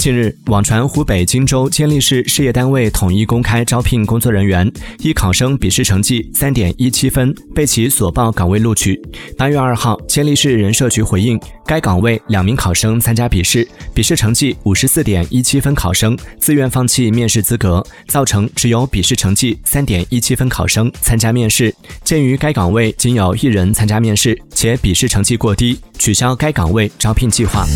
近日网传湖北荆州监利市事业单位统一公开招聘工作人员一考生笔试成绩三点一七分被其所报岗位录取。八月二号监利市人社局回应该岗位两名考生参加笔试笔试成绩五十四点一七分考生自愿放弃面试资格造成只有笔试成绩三点一七分考生参加面试。鉴于该岗位仅有一人参加面试且笔试成绩过低取消该岗位招聘计划。